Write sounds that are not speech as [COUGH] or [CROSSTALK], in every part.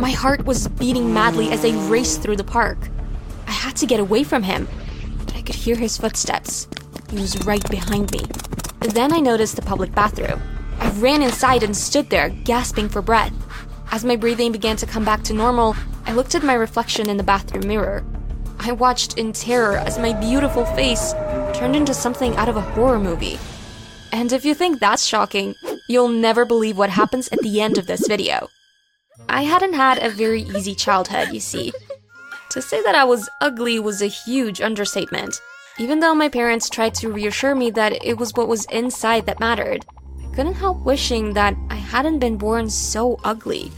My heart was beating madly as I raced through the park. I had to get away from him, but I could hear his footsteps. He was right behind me. Then I noticed the public bathroom. I ran inside and stood there, gasping for breath. As my breathing began to come back to normal, I looked at my reflection in the bathroom mirror. I watched in terror as my beautiful face turned into something out of a horror movie. And if you think that's shocking, you'll never believe what happens at the end of this video. I hadn't had a very easy childhood, you see. To say that I was ugly was a huge understatement, even though my parents tried to reassure me that it was what was inside that mattered. I couldn't help wishing that I hadn't been born so ugly.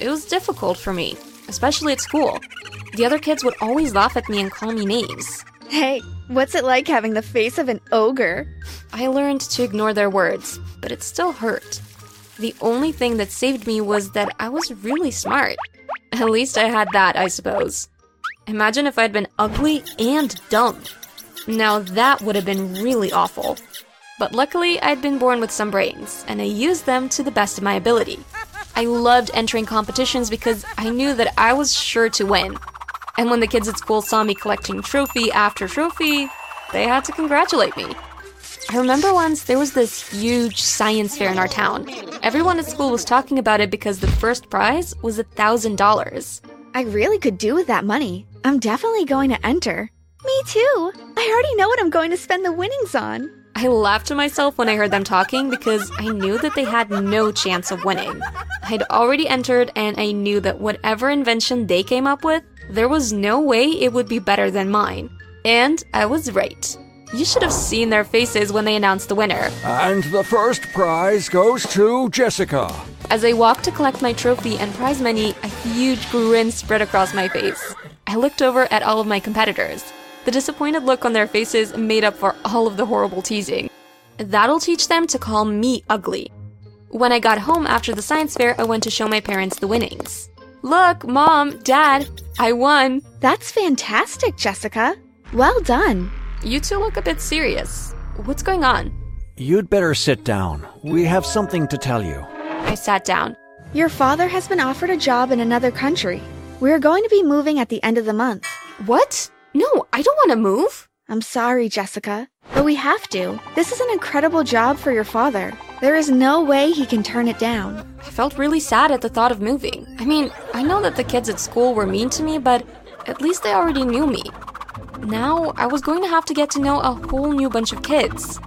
It was difficult for me, especially at school. The other kids would always laugh at me and call me names. Hey, what's it like having the face of an ogre? I learned to ignore their words, but it still hurt. The only thing that saved me was that I was really smart. At least I had that, I suppose. Imagine if I'd been ugly and dumb. Now that would have been really awful. But luckily, I'd been born with some brains, and I used them to the best of my ability. I loved entering competitions because I knew that I was sure to win. And when the kids at school saw me collecting trophy after trophy, they had to congratulate me. I remember once there was this huge science fair in our town. Everyone at school was talking about it because the first prize was a thousand dollars. I really could do with that money. I'm definitely going to enter. Me too. I already know what I'm going to spend the winnings on. I laughed to myself when I heard them talking because I knew that they had no chance of winning. I'd already entered and I knew that whatever invention they came up with, there was no way it would be better than mine. And I was right. You should have seen their faces when they announced the winner. And the first prize goes to Jessica. As I walked to collect my trophy and prize money, a huge grin spread across my face. I looked over at all of my competitors. The disappointed look on their faces made up for all of the horrible teasing. That'll teach them to call me ugly. When I got home after the science fair, I went to show my parents the winnings. Look, mom, dad, I won. That's fantastic, Jessica. Well done. You two look a bit serious. What's going on? You'd better sit down. We have something to tell you. I sat down. Your father has been offered a job in another country. We're going to be moving at the end of the month. What? No, I don't want to move. I'm sorry, Jessica, but we have to. This is an incredible job for your father. There is no way he can turn it down. I felt really sad at the thought of moving. I mean, I know that the kids at school were mean to me, but at least they already knew me. Now, I was going to have to get to know a whole new bunch of kids.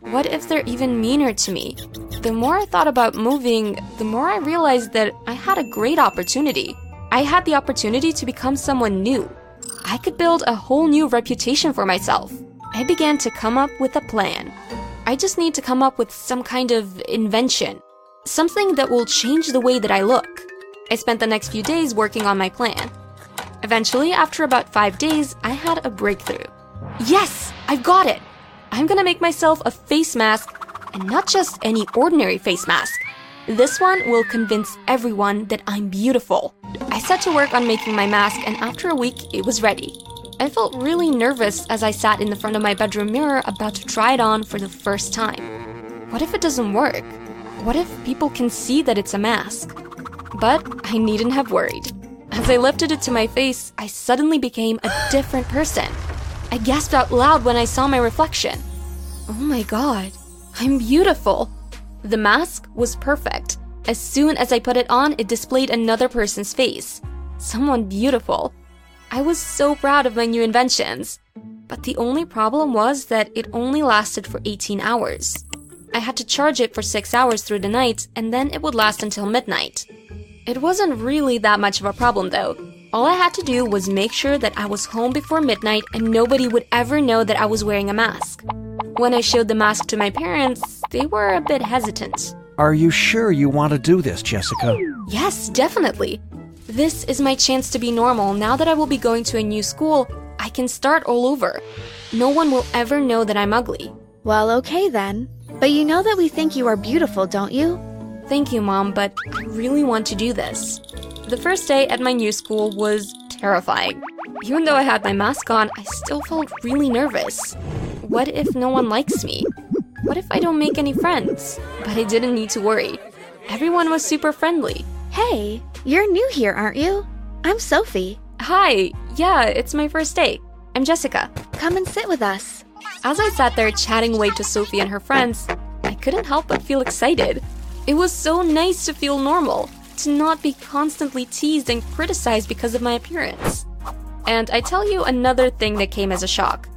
What if they're even meaner to me? The more I thought about moving, the more I realized that I had a great opportunity. I had the opportunity to become someone new. I could build a whole new reputation for myself. I began to come up with a plan. I just need to come up with some kind of invention. Something that will change the way that I look. I spent the next few days working on my plan. Eventually, after about five days, I had a breakthrough. Yes, I've got it! I'm gonna make myself a face mask, and not just any ordinary face mask. This one will convince everyone that I'm beautiful. I set to work on making my mask, and after a week, it was ready. I felt really nervous as I sat in the front of my bedroom mirror about to try it on for the first time. What if it doesn't work? What if people can see that it's a mask? But I needn't have worried. As I lifted it to my face, I suddenly became a [GASPS] different person. I gasped out loud when I saw my reflection. Oh my god, I'm beautiful. The mask was perfect. As soon as I put it on, it displayed another person's face. Someone beautiful. I was so proud of my new inventions. But the only problem was that it only lasted for 18 hours. I had to charge it for 6 hours through the night, and then it would last until midnight. It wasn't really that much of a problem though. All I had to do was make sure that I was home before midnight and nobody would ever know that I was wearing a mask. When I showed the mask to my parents, they were a bit hesitant. Are you sure you want to do this, Jessica? Yes, definitely. This is my chance to be normal. Now that I will be going to a new school, I can start all over. No one will ever know that I'm ugly. Well, okay then. But you know that we think you are beautiful, don't you? Thank you, Mom, but I really want to do this. The first day at my new school was terrifying. Even though I had my mask on, I still felt really nervous. What if no one likes me? What if I don't make any friends? But I didn't need to worry. Everyone was super friendly. Hey, you're new here, aren't you? I'm Sophie. Hi, yeah, it's my first day. I'm Jessica. Come and sit with us. As I sat there chatting away to Sophie and her friends, I couldn't help but feel excited. It was so nice to feel normal, to not be constantly teased and criticized because of my appearance. And I tell you another thing that came as a shock.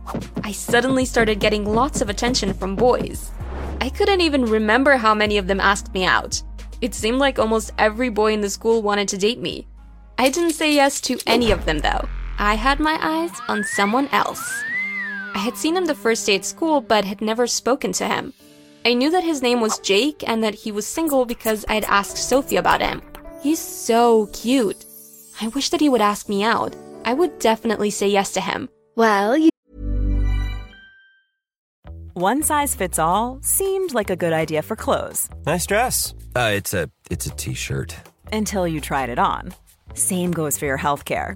I suddenly started getting lots of attention from boys. I couldn't even remember how many of them asked me out. It seemed like almost every boy in the school wanted to date me. I didn't say yes to any of them though. I had my eyes on someone else. I had seen him the first day at school, but had never spoken to him. I knew that his name was Jake and that he was single because I had asked Sophie about him. He's so cute. I wish that he would ask me out. I would definitely say yes to him. Well, you. One size fits all seemed like a good idea for clothes. Nice dress. Uh, it's a it's a t-shirt. Until you tried it on. Same goes for your healthcare.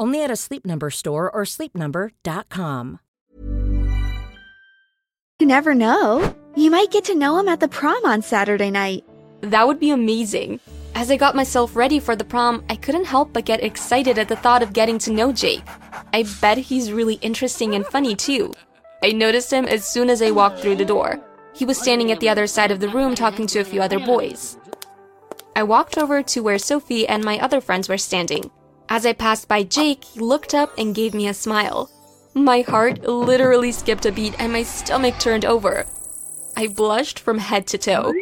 Only at a Sleep Number store or sleepnumber.com. You never know. You might get to know him at the prom on Saturday night. That would be amazing. As I got myself ready for the prom, I couldn't help but get excited at the thought of getting to know Jake. I bet he's really interesting and funny too. I noticed him as soon as I walked through the door. He was standing at the other side of the room talking to a few other boys. I walked over to where Sophie and my other friends were standing. As I passed by Jake, he looked up and gave me a smile. My heart literally skipped a beat and my stomach turned over. I blushed from head to toe.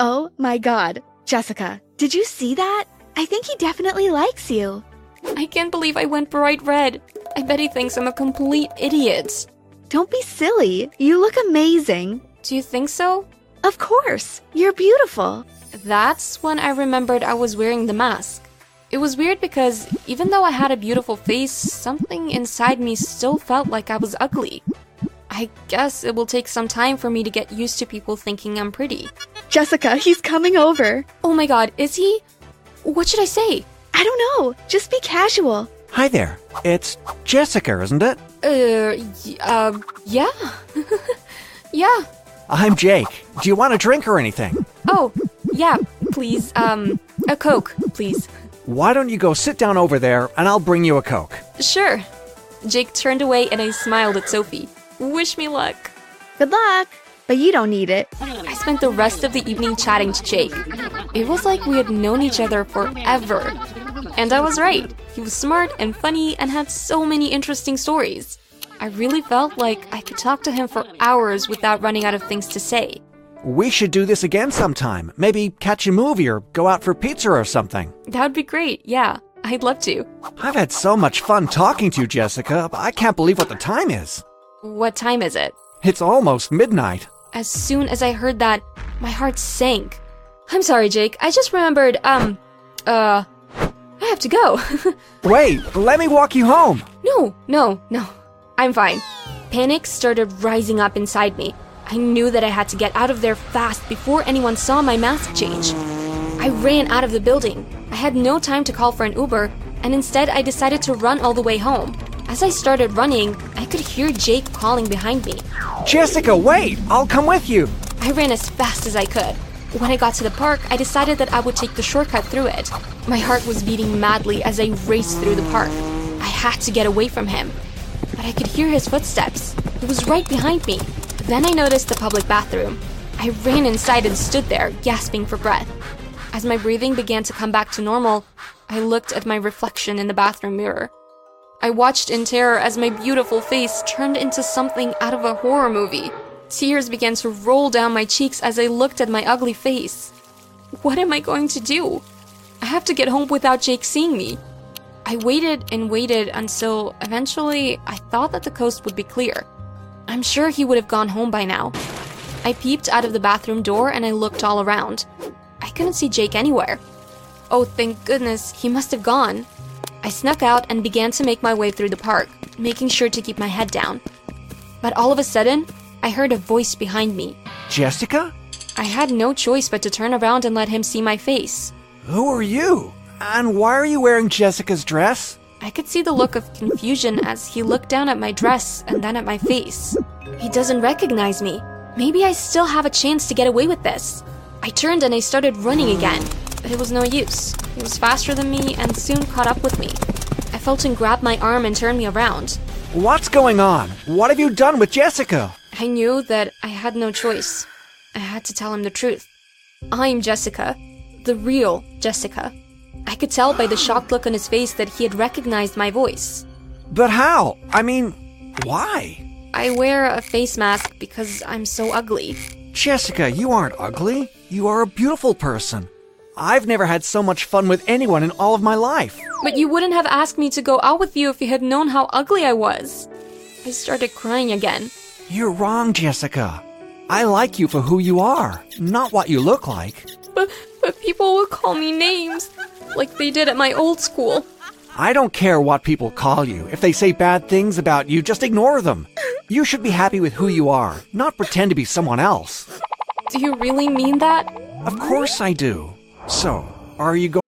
Oh my god. Jessica, did you see that? I think he definitely likes you. I can't believe I went bright red. I bet he thinks I'm a complete idiot. Don't be silly. You look amazing. Do you think so? Of course. You're beautiful. That's when I remembered I was wearing the mask. It was weird because even though I had a beautiful face, something inside me still felt like I was ugly. I guess it will take some time for me to get used to people thinking I'm pretty. Jessica, he's coming over. Oh my god, is he? What should I say? I don't know. Just be casual. Hi there. It's Jessica, isn't it? Uh, y- uh, yeah. [LAUGHS] yeah. I'm Jake. Do you want a drink or anything? Oh, yeah, please. Um, a Coke, please. Why don't you go sit down over there and I'll bring you a Coke? Sure. Jake turned away and I smiled at Sophie. Wish me luck. Good luck, but you don't need it. I spent the rest of the evening chatting to Jake. It was like we had known each other forever. And I was right. He was smart and funny and had so many interesting stories. I really felt like I could talk to him for hours without running out of things to say. We should do this again sometime. Maybe catch a movie or go out for pizza or something. That would be great, yeah. I'd love to. I've had so much fun talking to you, Jessica. I can't believe what the time is. What time is it? It's almost midnight. As soon as I heard that, my heart sank. I'm sorry, Jake. I just remembered, um, uh, I have to go. [LAUGHS] Wait, let me walk you home. no, no, no. I'm fine. Panic started rising up inside me. I knew that I had to get out of there fast before anyone saw my mask change. I ran out of the building. I had no time to call for an Uber, and instead I decided to run all the way home. As I started running, I could hear Jake calling behind me. Jessica, wait! I'll come with you. I ran as fast as I could. When I got to the park, I decided that I would take the shortcut through it. My heart was beating madly as I raced through the park. I had to get away from him. But I could hear his footsteps. He was right behind me. Then I noticed the public bathroom. I ran inside and stood there, gasping for breath. As my breathing began to come back to normal, I looked at my reflection in the bathroom mirror. I watched in terror as my beautiful face turned into something out of a horror movie. Tears began to roll down my cheeks as I looked at my ugly face. What am I going to do? I have to get home without Jake seeing me. I waited and waited until eventually I thought that the coast would be clear. I'm sure he would have gone home by now. I peeped out of the bathroom door and I looked all around. I couldn't see Jake anywhere. Oh, thank goodness, he must have gone. I snuck out and began to make my way through the park, making sure to keep my head down. But all of a sudden, I heard a voice behind me. Jessica? I had no choice but to turn around and let him see my face. Who are you? And why are you wearing Jessica's dress? I could see the look of confusion as he looked down at my dress and then at my face. He doesn't recognize me. Maybe I still have a chance to get away with this. I turned and I started running again, but it was no use. He was faster than me and soon caught up with me. I felt him grab my arm and turn me around. What's going on? What have you done with Jessica? I knew that I had no choice. I had to tell him the truth. I'm Jessica, the real Jessica. I could tell by the shocked look on his face that he had recognized my voice. But how? I mean, why? I wear a face mask because I'm so ugly. Jessica, you aren't ugly. You are a beautiful person. I've never had so much fun with anyone in all of my life. But you wouldn't have asked me to go out with you if you had known how ugly I was. I started crying again. You're wrong, Jessica. I like you for who you are, not what you look like. But, but people will call me names, like they did at my old school. I don't care what people call you. If they say bad things about you, just ignore them. You should be happy with who you are, not pretend to be someone else. Do you really mean that? Of course I do. So, are you going?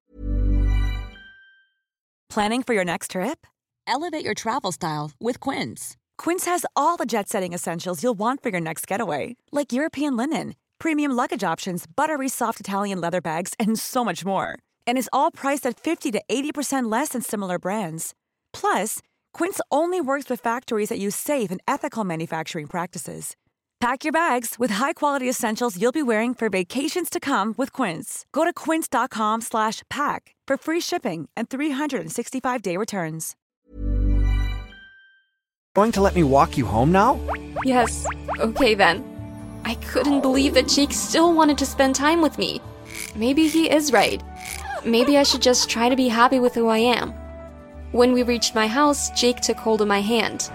Planning for your next trip? Elevate your travel style with Quince. Quince has all the jet setting essentials you'll want for your next getaway, like European linen, premium luggage options, buttery soft Italian leather bags, and so much more. And is all priced at 50 to 80% less than similar brands. Plus, Quince only works with factories that use safe and ethical manufacturing practices. Pack your bags with high-quality essentials you'll be wearing for vacations to come with Quince. Go to quince.com/pack for free shipping and 365-day returns. Going to let me walk you home now? Yes. Okay then. I couldn't believe that Jake still wanted to spend time with me. Maybe he is right. Maybe I should just try to be happy with who I am. When we reached my house, Jake took hold of my hand.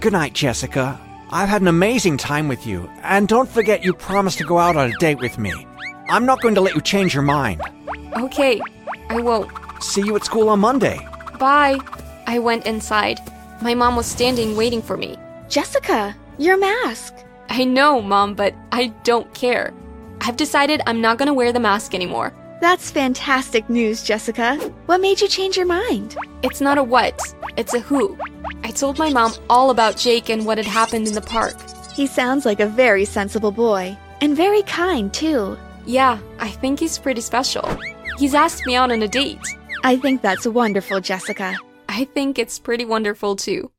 Good night, Jessica. I've had an amazing time with you, and don't forget you promised to go out on a date with me. I'm not going to let you change your mind. Okay, I won't. See you at school on Monday. Bye. I went inside. My mom was standing waiting for me. Jessica, your mask. I know, Mom, but I don't care. I've decided I'm not gonna wear the mask anymore. That's fantastic news, Jessica. What made you change your mind? It's not a what, it's a who. I told my mom all about Jake and what had happened in the park. He sounds like a very sensible boy. And very kind, too. Yeah, I think he's pretty special. He's asked me out on a date. I think that's wonderful, Jessica. I think it's pretty wonderful too.